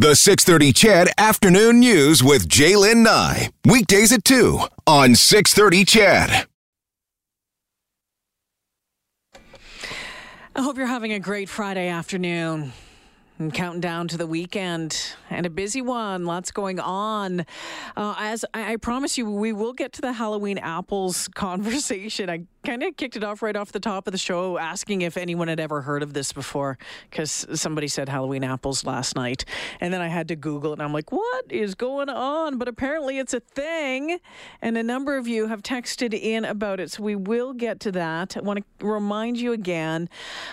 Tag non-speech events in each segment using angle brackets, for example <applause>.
The 630 CHED Afternoon News with Jaylen Nye. Weekdays at 2 on 630 CHED. I hope you're having a great Friday afternoon. And counting down to the weekend and a busy one. Lots going on. Uh, as I, I promise you, we will get to the Halloween apples <laughs> conversation. I kind of kicked it off right off the top of the show, asking if anyone had ever heard of this before, because somebody said Halloween apples last night. And then I had to Google it, and I'm like, what is going on? But apparently it's a thing. And a number of you have texted in about it. So we will get to that. I want to remind you again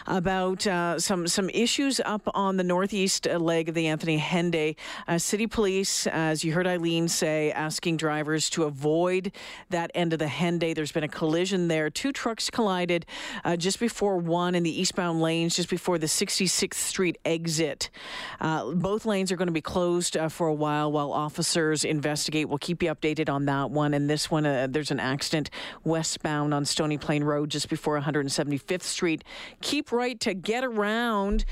about uh, some, some issues up on the northeast leg of the Anthony Henday. Uh, City Police, as you heard Eileen say, asking drivers to avoid that end of the Henday. There's been a collision there two trucks collided uh, just before one in the eastbound lanes, just before the 66th Street exit. Uh, both lanes are going to be closed uh, for a while while officers investigate. We'll keep you updated on that one. And this one, uh, there's an accident westbound on Stony Plain Road just before 175th Street. Keep right to get around.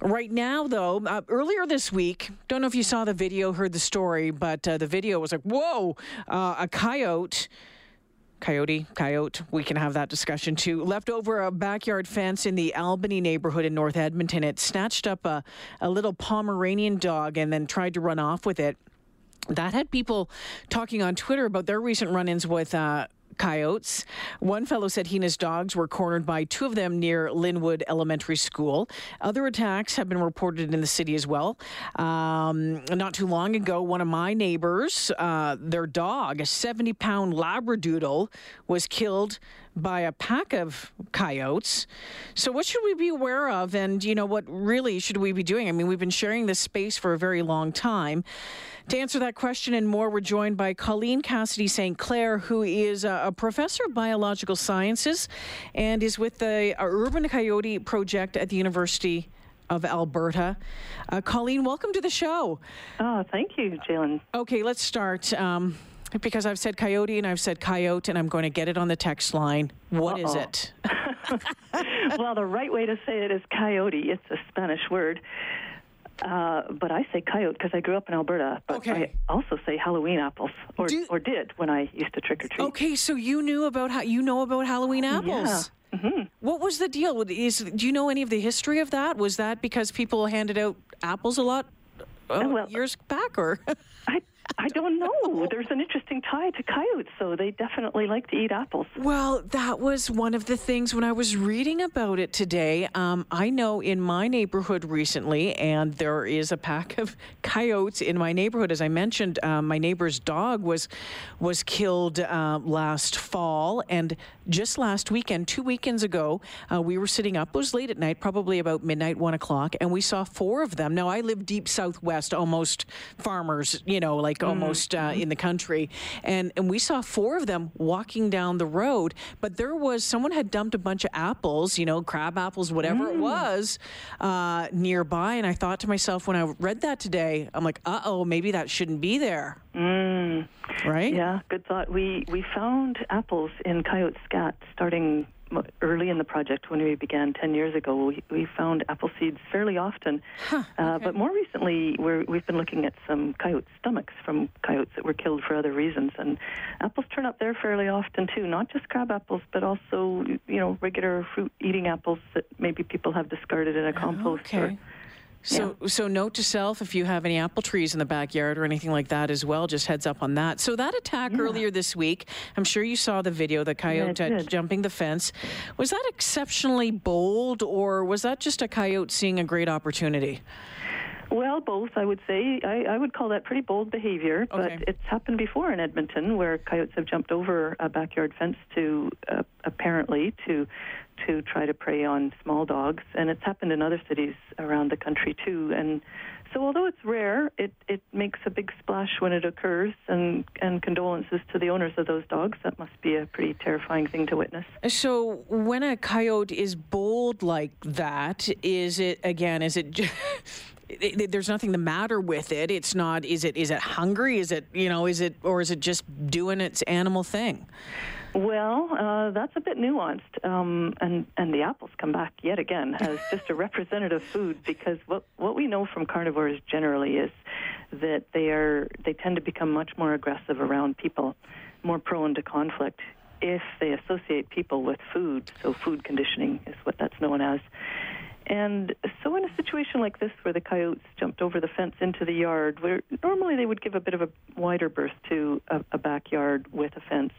Right now, though, uh, earlier this week, don't know if you saw the video, heard the story, but uh, the video was like, whoa, uh, a coyote coyote, coyote, we can have that discussion too. Left over a backyard fence in the Albany neighborhood in North Edmonton. It snatched up a, a little Pomeranian dog and then tried to run off with it. That had people talking on Twitter about their recent run ins with uh, coyotes. One fellow said he and his dogs were cornered by two of them near Lynnwood Elementary School. Other attacks have been reported in the city as well. Um, not too long ago, one of my neighbors, uh, their dog, a 70 pound Labradoodle, was killed by a pack of coyotes. So, what should we be aware of? And, you know, what really should we be doing? I mean, we've been sharing this space for a very long time. To answer that question and more, we're joined by Colleen Cassidy St. Clair, who is a, professor of biological sciences and is with the uh, Urban Coyote Project at the University of Alberta. Uh, Colleen, welcome to the show. Oh, thank you, Jalen. Okay, let's start. Um, because I've said coyote and I've said coyote, and I'm going to get it on the text line. What Uh-oh. is it? <laughs> <laughs> well, the right way to say it is coyote. It's a Spanish word. Uh, but I say coyote because I grew up in Alberta. But okay. I also say Halloween apples, or Do, or did when I used to trick or treat. Okay, so you knew about how you know about Halloween apples. Yeah. Mm-hmm. What was the deal? Is do you know any of the history of that? Was that because people handed out apples a lot uh, well, years back, or <laughs> I I don't know. There's an interesting tie to coyotes, so they definitely like to eat apples. Well, that was one of the things when I was reading about it today. Um, I know in my neighborhood recently, and there is a pack of <laughs> coyotes in my neighborhood. As I mentioned, um, my neighbor's dog was was killed uh, last fall, and just last weekend, two weekends ago, uh, we were sitting up. It was late at night, probably about midnight, one o'clock, and we saw four of them. Now I live deep southwest, almost farmers, you know, like mm-hmm. almost uh, in the country. And, and we saw four of them walking down the road, but there was someone had dumped a bunch of apples, you know, crab apples, whatever mm. it was, uh, nearby. And I thought to myself when I read that today, I'm like, uh oh, maybe that shouldn't be there. Mm. Right? Yeah, good thought. We we found apples in Coyote Scat starting early in the project when we began 10 years ago, we, we found apple seeds fairly often. Huh, uh, okay. uh, but more recently, we have been looking at some coyote stomachs from coyotes that were killed for other reasons. And apples turn up there fairly often, too. Not just crab apples, but also, you know, regular fruit eating apples that maybe people have discarded in a compost. Okay. Or, so, yeah. so note to self: if you have any apple trees in the backyard or anything like that as well, just heads up on that. So that attack yeah. earlier this week, I'm sure you saw the video, the coyote yeah, jumping the fence. Was that exceptionally bold, or was that just a coyote seeing a great opportunity? Well, both, I would say. I, I would call that pretty bold behavior, okay. but it's happened before in Edmonton where coyotes have jumped over a backyard fence to uh, apparently to to try to prey on small dogs, and it's happened in other cities around the country too. And so, although it's rare, it it makes a big splash when it occurs, and and condolences to the owners of those dogs. That must be a pretty terrifying thing to witness. So, when a coyote is bold like that, is it again? Is it? <laughs> It, it, there's nothing the matter with it. It's not. Is it? Is it hungry? Is it? You know? Is it? Or is it just doing its animal thing? Well, uh, that's a bit nuanced, um, and and the apples come back yet again <laughs> as just a representative food because what what we know from carnivores generally is that they are they tend to become much more aggressive around people, more prone to conflict if they associate people with food. So food conditioning is what that's known as. And so, in a situation like this, where the coyotes jumped over the fence into the yard, where normally they would give a bit of a wider berth to a, a backyard with a fence,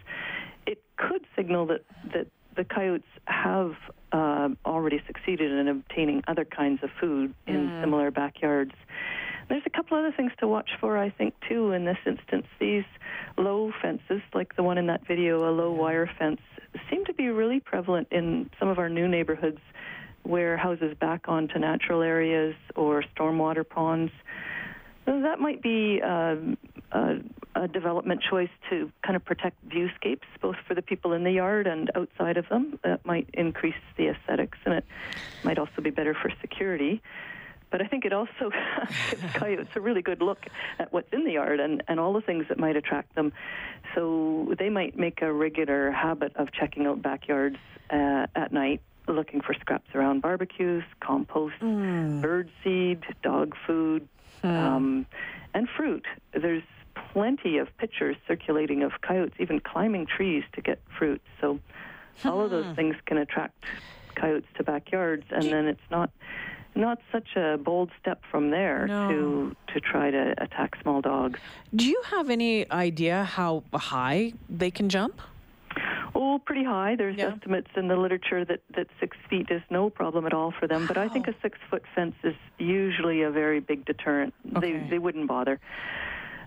signal that, that the coyotes have uh, already succeeded in obtaining other kinds of food in mm. similar backyards. There's a couple other things to watch for, I think, too, in this instance. These low fences, like the one in that video, a low wire fence, seem to be really prevalent in some of our new neighborhoods where houses back onto natural areas or stormwater ponds. So that might be a, a, development choice to kind of protect viewscapes, both for the people in the yard and outside of them. That might increase the aesthetics, and it might also be better for security. But I think it also <laughs> gives coyotes a really good look at what's in the yard and, and all the things that might attract them. So they might make a regular habit of checking out backyards uh, at night looking for scraps around barbecues, compost, mm. bird seed, dog food, mm. um, and fruit. There's plenty of pictures circulating of coyotes even climbing trees to get fruit. So all of those hmm. things can attract coyotes to backyards, and then it's not not such a bold step from there no. to to try to attack small dogs. Do you have any idea how high they can jump? Oh, pretty high. There's yeah. estimates in the literature that, that six feet is no problem at all for them. But I think a six foot fence is usually a very big deterrent. Okay. They they wouldn't bother.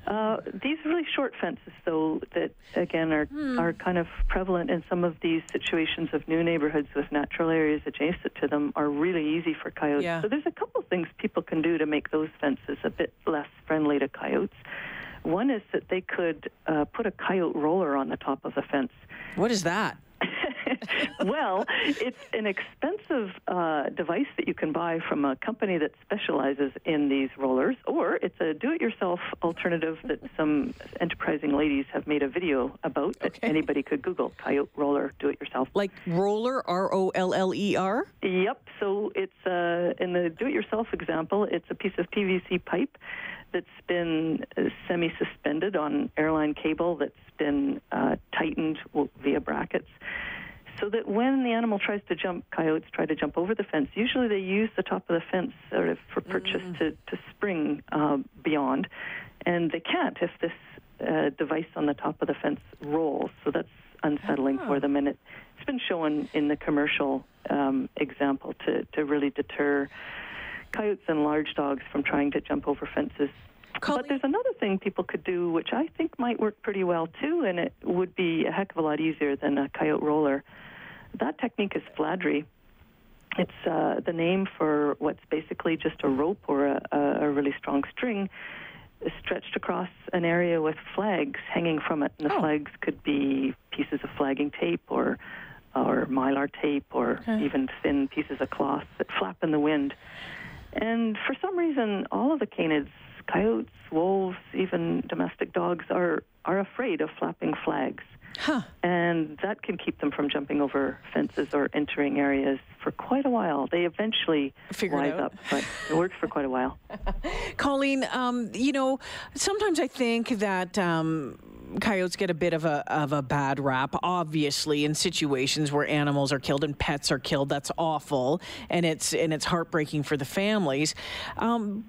Uh, these really short fences, though, that again are hmm. are kind of prevalent in some of these situations of new neighborhoods with natural areas adjacent to them, are really easy for coyotes. Yeah. So there's a couple things people can do to make those fences a bit less friendly to coyotes. One is that they could uh, put a coyote roller on the top of the fence. What is that? <laughs> well, it's an expensive uh, device that you can buy from a company that specializes in these rollers, or it's a do it yourself alternative that some enterprising ladies have made a video about that okay. anybody could Google coyote roller do it yourself. Like roller, R O L L E R? Yep. So it's uh, in the do it yourself example, it's a piece of PVC pipe that's been uh, semi suspended on airline cable that's been uh, tightened via brackets so that when the animal tries to jump, coyotes try to jump over the fence. Usually, they use the top of the fence sort of for purchase mm. to to spring uh, beyond, and they can't if this uh, device on the top of the fence rolls. So that's unsettling oh. for them, and it, has been shown in the commercial um, example to to really deter coyotes and large dogs from trying to jump over fences. Colleen. But there's another thing people could do, which I think might work pretty well too, and it would be a heck of a lot easier than a coyote roller. That technique is fladry. It's uh, the name for what's basically just a rope or a, a really strong string stretched across an area with flags hanging from it. And the oh. flags could be pieces of flagging tape or or mylar tape or okay. even thin pieces of cloth that flap in the wind. And for some reason, all of the canids, coyotes, wolves, even domestic dogs, are are afraid of flapping flags. Huh. And that can keep them from jumping over fences or entering areas for quite a while. They eventually Figure wise up, but it works for quite a while. <laughs> Colleen, um, you know, sometimes I think that. Um, coyotes get a bit of a of a bad rap obviously in situations where animals are killed and pets are killed that's awful and it's and it's heartbreaking for the families um,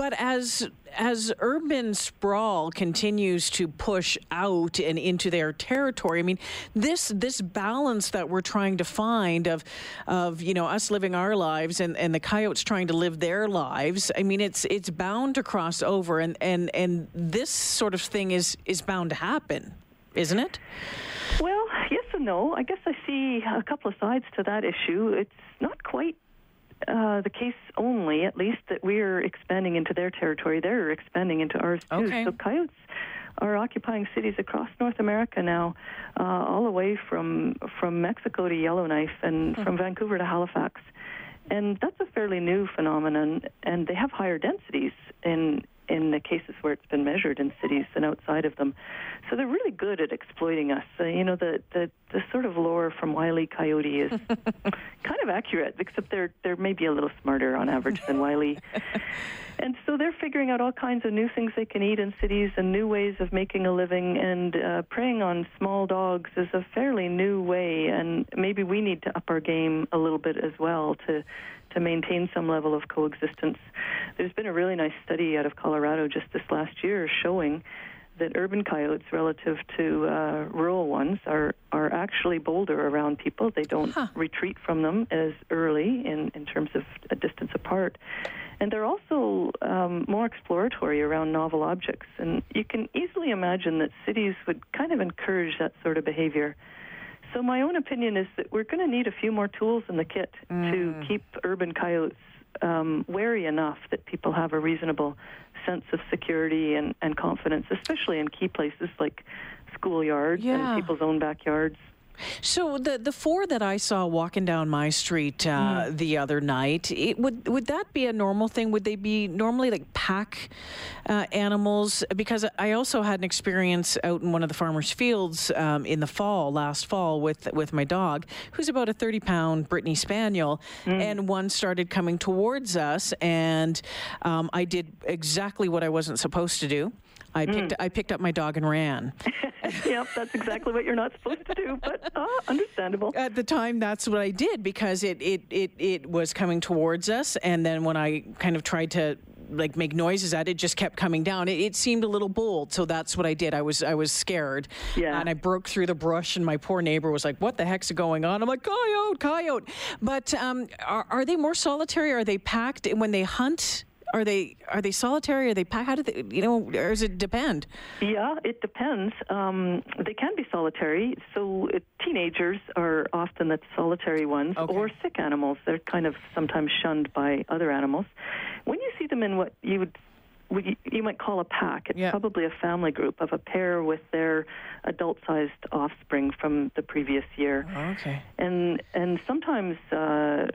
but as as urban sprawl continues to push out and into their territory, I mean, this this balance that we're trying to find of of you know us living our lives and, and the coyotes trying to live their lives, I mean, it's it's bound to cross over, and and and this sort of thing is is bound to happen, isn't it? Well, yes and no. I guess I see a couple of sides to that issue. It's not quite uh, the case only, at least, that we're expanding into their territory. They're expanding into ours too. Okay. So coyotes are occupying cities across North America now, uh, all the way from from Mexico to Yellowknife and hmm. from Vancouver to Halifax. And that's a fairly new phenomenon, and they have higher densities in in the cases where it's been measured in cities than outside of them. So they're really good at exploiting us. Uh, you know, the, the the sort of lore from Wiley Coyote is <laughs> kind of accurate, except they're they're maybe a little smarter on average than Wiley. <laughs> And so they're figuring out all kinds of new things they can eat in cities and new ways of making a living. And uh, preying on small dogs is a fairly new way. And maybe we need to up our game a little bit as well to to maintain some level of coexistence. There's been a really nice study out of Colorado just this last year showing that urban coyotes relative to uh, rural ones are are actually bolder around people. They don't huh. retreat from them as early in in terms of a distance apart, and they're also um, more exploratory around novel objects. And you can easily imagine that cities would kind of encourage that sort of behavior. So my own opinion is that we're going to need a few more tools in the kit mm. to keep urban coyotes um, wary enough that people have a reasonable sense of security and, and confidence, especially in key places like schoolyards yeah. and people's own backyards. So the the four that I saw walking down my street uh, mm. the other night, it, would would that be a normal thing? Would they be normally like pack uh, animals? Because I also had an experience out in one of the farmers' fields um, in the fall, last fall, with with my dog, who's about a thirty pound Brittany Spaniel, mm. and one started coming towards us, and um, I did exactly what I wasn't supposed to do. I mm. picked I picked up my dog and ran. <laughs> <laughs> yep, that's exactly what you're not supposed to do, but uh, understandable. At the time, that's what I did because it, it it it was coming towards us, and then when I kind of tried to like make noises at it, just kept coming down. It, it, seemed a little bold, so that's what I did. I was I was scared, yeah. and I broke through the brush, and my poor neighbor was like, "What the heck's going on?" I'm like, "Coyote, coyote." But um, are, are they more solitary? Are they packed when they hunt? Are they are they solitary? Are they pack? how do they you know? Or does it depend? Yeah, it depends. Um, they can be solitary. So uh, teenagers are often the solitary ones, okay. or sick animals. They're kind of sometimes shunned by other animals. When you see them in what you would you might call a pack. It's yeah. probably a family group of a pair with their adult-sized offspring from the previous year. okay. And and sometimes uh,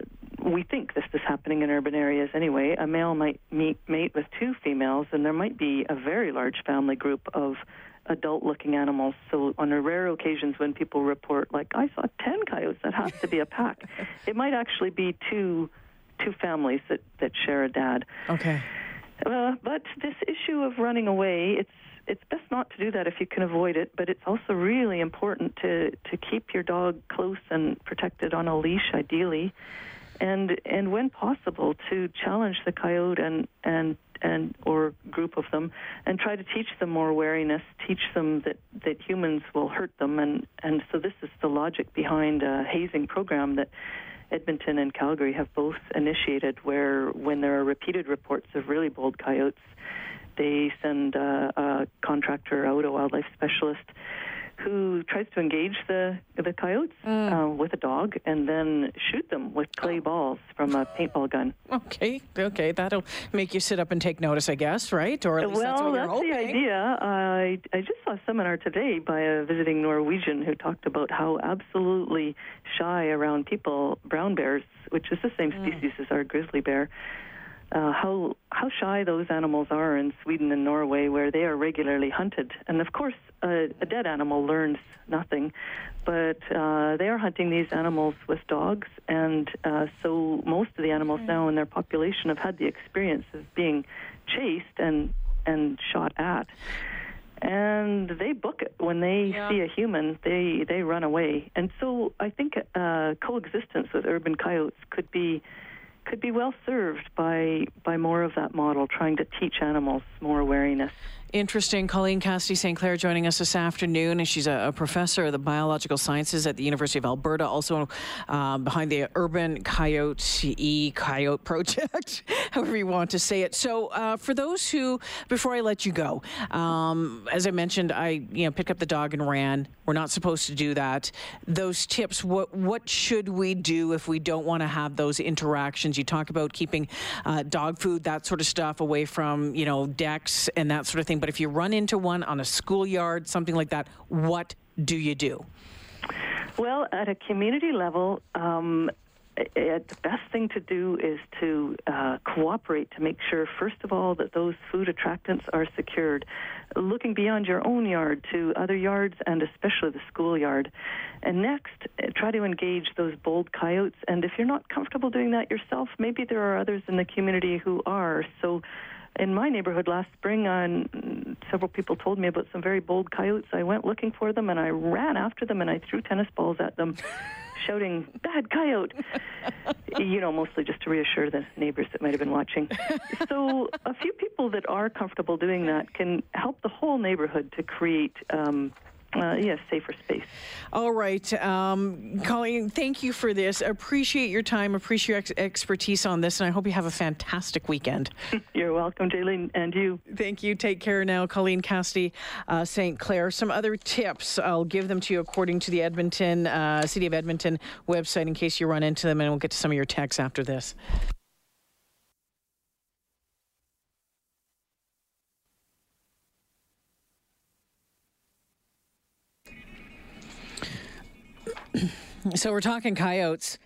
we think this is happening in urban areas anyway. A male might meet, mate with two females, and there might be a very large family group of adult-looking animals. So on rare occasions when people report, like I saw ten coyotes, that has to be a pack. <laughs> it might actually be two two families that that share a dad. Okay. Uh, but this issue of running away, it's it's best not to do that if you can avoid it. But it's also really important to to keep your dog close and protected on a leash, ideally, and and when possible to challenge the coyote and and and or group of them and try to teach them more wariness teach them that that humans will hurt them. And and so this is the logic behind a hazing program that Edmonton and Calgary have both initiated, where when there are repeated reports of really bold coyotes, they send uh, a contractor out, a wildlife specialist, who tries to engage the the coyotes mm. uh, with a dog and then shoot them with clay balls from a paintball gun. Okay, okay, that'll make you sit up and take notice, I guess, right? Or at least that's what we're hoping. well, that's, that's the idea. I I just saw a seminar today by a visiting Norwegian who talked about how absolutely shy around people brown bears, which is the same mm. species as our grizzly bear, uh, how how shy those animals are in Sweden and Norway, where they are regularly hunted. And of course, a, a dead animal learns nothing, but uh, they are hunting these animals with dogs, and uh, so most of the animals mm. now in their population have had the experience of being chased and and shot at. And they book it when they yeah. see a human. They they run away, and so I think uh, coexistence with urban coyotes could be could be well served by by more of that model, trying to teach animals more wariness. Interesting. Colleen Cassidy St. Clair joining us this afternoon, and she's a, a, professor of the biological sciences at the University of Alberta, also um, behind the Urban Coyote E Coyote Project, <laughs> however you want to say it. So, uh, for those who, before I let you go, um, as I mentioned, I you know picked up the dog and ran. We're not supposed to do that. Those tips. What what should we do if we don't want to have those interactions? You talk about keeping uh, dog food, that sort of stuff, away from you know decks and that sort of thing but if you run into one on a schoolyard, something like that, what do you do? Well, at a community level, um, the best thing to do is to uh, cooperate to make sure, first of all, that those food attractants are secured, looking beyond your own yard to other yards and especially the schoolyard. And next, uh, try to engage those bold coyotes. And if you're not comfortable doing that yourself, maybe there are others in the community who are. So in my neighborhood last spring, on several people told me about some very bold coyotes. I went looking for them and I ran after them and I threw tennis balls at them. <laughs> shouting "bad coyote," you know, mostly just to reassure the neighbors that might have been watching. <laughs> so, a few people that are comfortable doing that can help the whole neighborhood to create um, uh, yes, safer space. All right. Um, Colleen, thank you for this. Appreciate your time, appreciate your ex- expertise on this, and I hope you have a fantastic weekend. <laughs> You're welcome, Jaylene, and you. Thank you. Take care now. Colleen Cassidy, uh, St. Clair. Some other tips, I'll give them to you according to the Edmonton, uh, City of Edmonton website in case you run into them, and we'll get to some of your texts after this. So we're talking coyotes.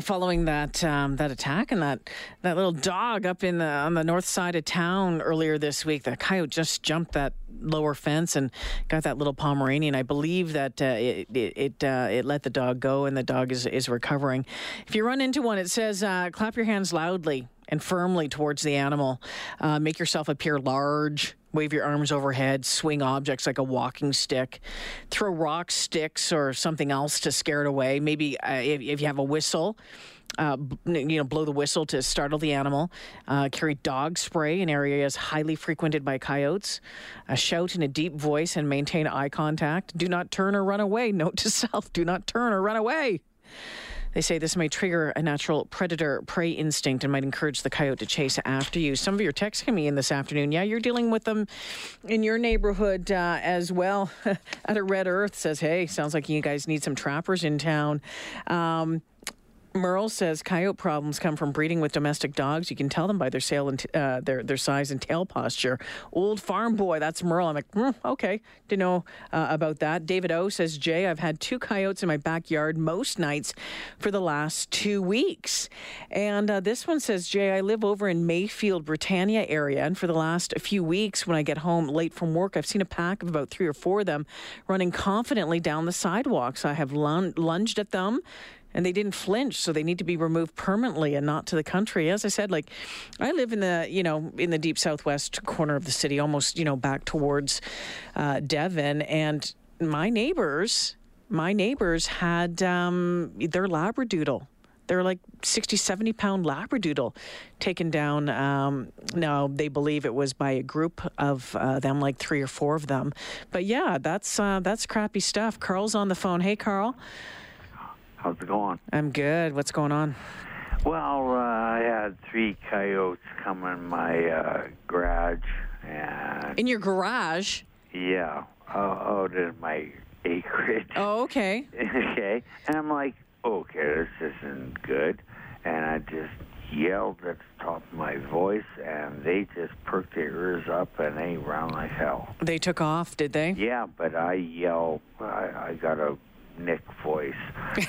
Following that um, that attack and that, that little dog up in the on the north side of town earlier this week, the coyote just jumped that lower fence and got that little Pomeranian. I believe that uh, it it uh, it, let the dog go and the dog is is recovering. If you run into one, it says uh, clap your hands loudly and firmly towards the animal. Uh, make yourself appear large wave your arms overhead, swing objects like a walking stick, throw rocks, sticks, or something else to scare it away. Maybe uh, if, if, you have a whistle, uh, you know, blow the whistle to startle the animal. Uh, carry dog spray in areas highly frequented by coyotes. Uh, shout in a deep voice and maintain eye contact. Do not turn or run away. Note to <laughs> self: Do not turn or run away. They say this may trigger a natural predator prey instinct and might encourage the coyote to chase after you. Some of your texts coming in this afternoon. Yeah, you're dealing with them in your neighborhood uh, as well. <laughs> At a Red Earth says, hey, sounds like you guys need some trappers in town. Um, Merle says coyote problems come from breeding with domestic dogs. You can tell them by their sail and uh, their their size and tail posture. Old farm boy, that's Merle. I'm like, mm, okay, didn't know uh, about that. David O says, Jay, I've had two coyotes in my backyard most nights for the last two weeks. And uh, this one says, Jay, I live over in Mayfield, Britannia area, and for the last few weeks, when I get home late from work, I've seen a pack of about three or four of them running confidently down the sidewalks. I have lunged at them and they didn't flinch so they need to be removed permanently and not to the country. As i said like i live in the you know in the deep southwest corner of the city almost you know back towards uh, devon. And my neighbors my neighbors had um, their labradoodle. They're like 60 70 pound labradoodle taken down. Um, now they believe it was by a group of uh, them like three or four of them. But yeah that's uh, that's crappy stuff. Carl's on the phone. Hey carl How's it going? I'm good. What's going on? Well, uh, I had three coyotes come in my uh, garage, and in your garage? Yeah, oh, out in my acreage. Oh, okay. <laughs> okay, and I'm like, okay, this isn't good, and I just yelled at the top of my voice, and they just perked their ears up and they ran like hell. They took off, did they? Yeah, but I yelled. I, I got a Nick voice. <laughs>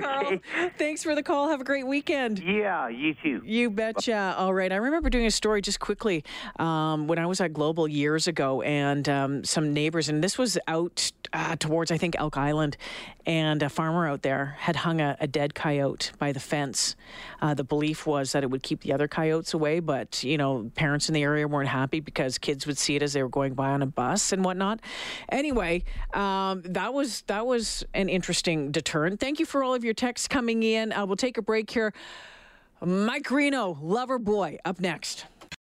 Carl, <laughs> thanks for the call. Have a great weekend. Yeah, you too. You betcha. All right. I remember doing a story just quickly um, when I was at Global years ago, and um, some neighbors, and this was out uh, towards, I think, Elk Island, and a farmer out there had hung a, a dead coyote by the fence. Uh, the belief was that it would keep the other coyotes away, but, you know, parents in the area weren't happy because kids would see it as they were going by on a bus and whatnot. Anyway, um, that was that was an interesting deterrent. Thank you for all of your texts coming in. Uh, we'll take a break here. Mike Reno, Loverboy, up next.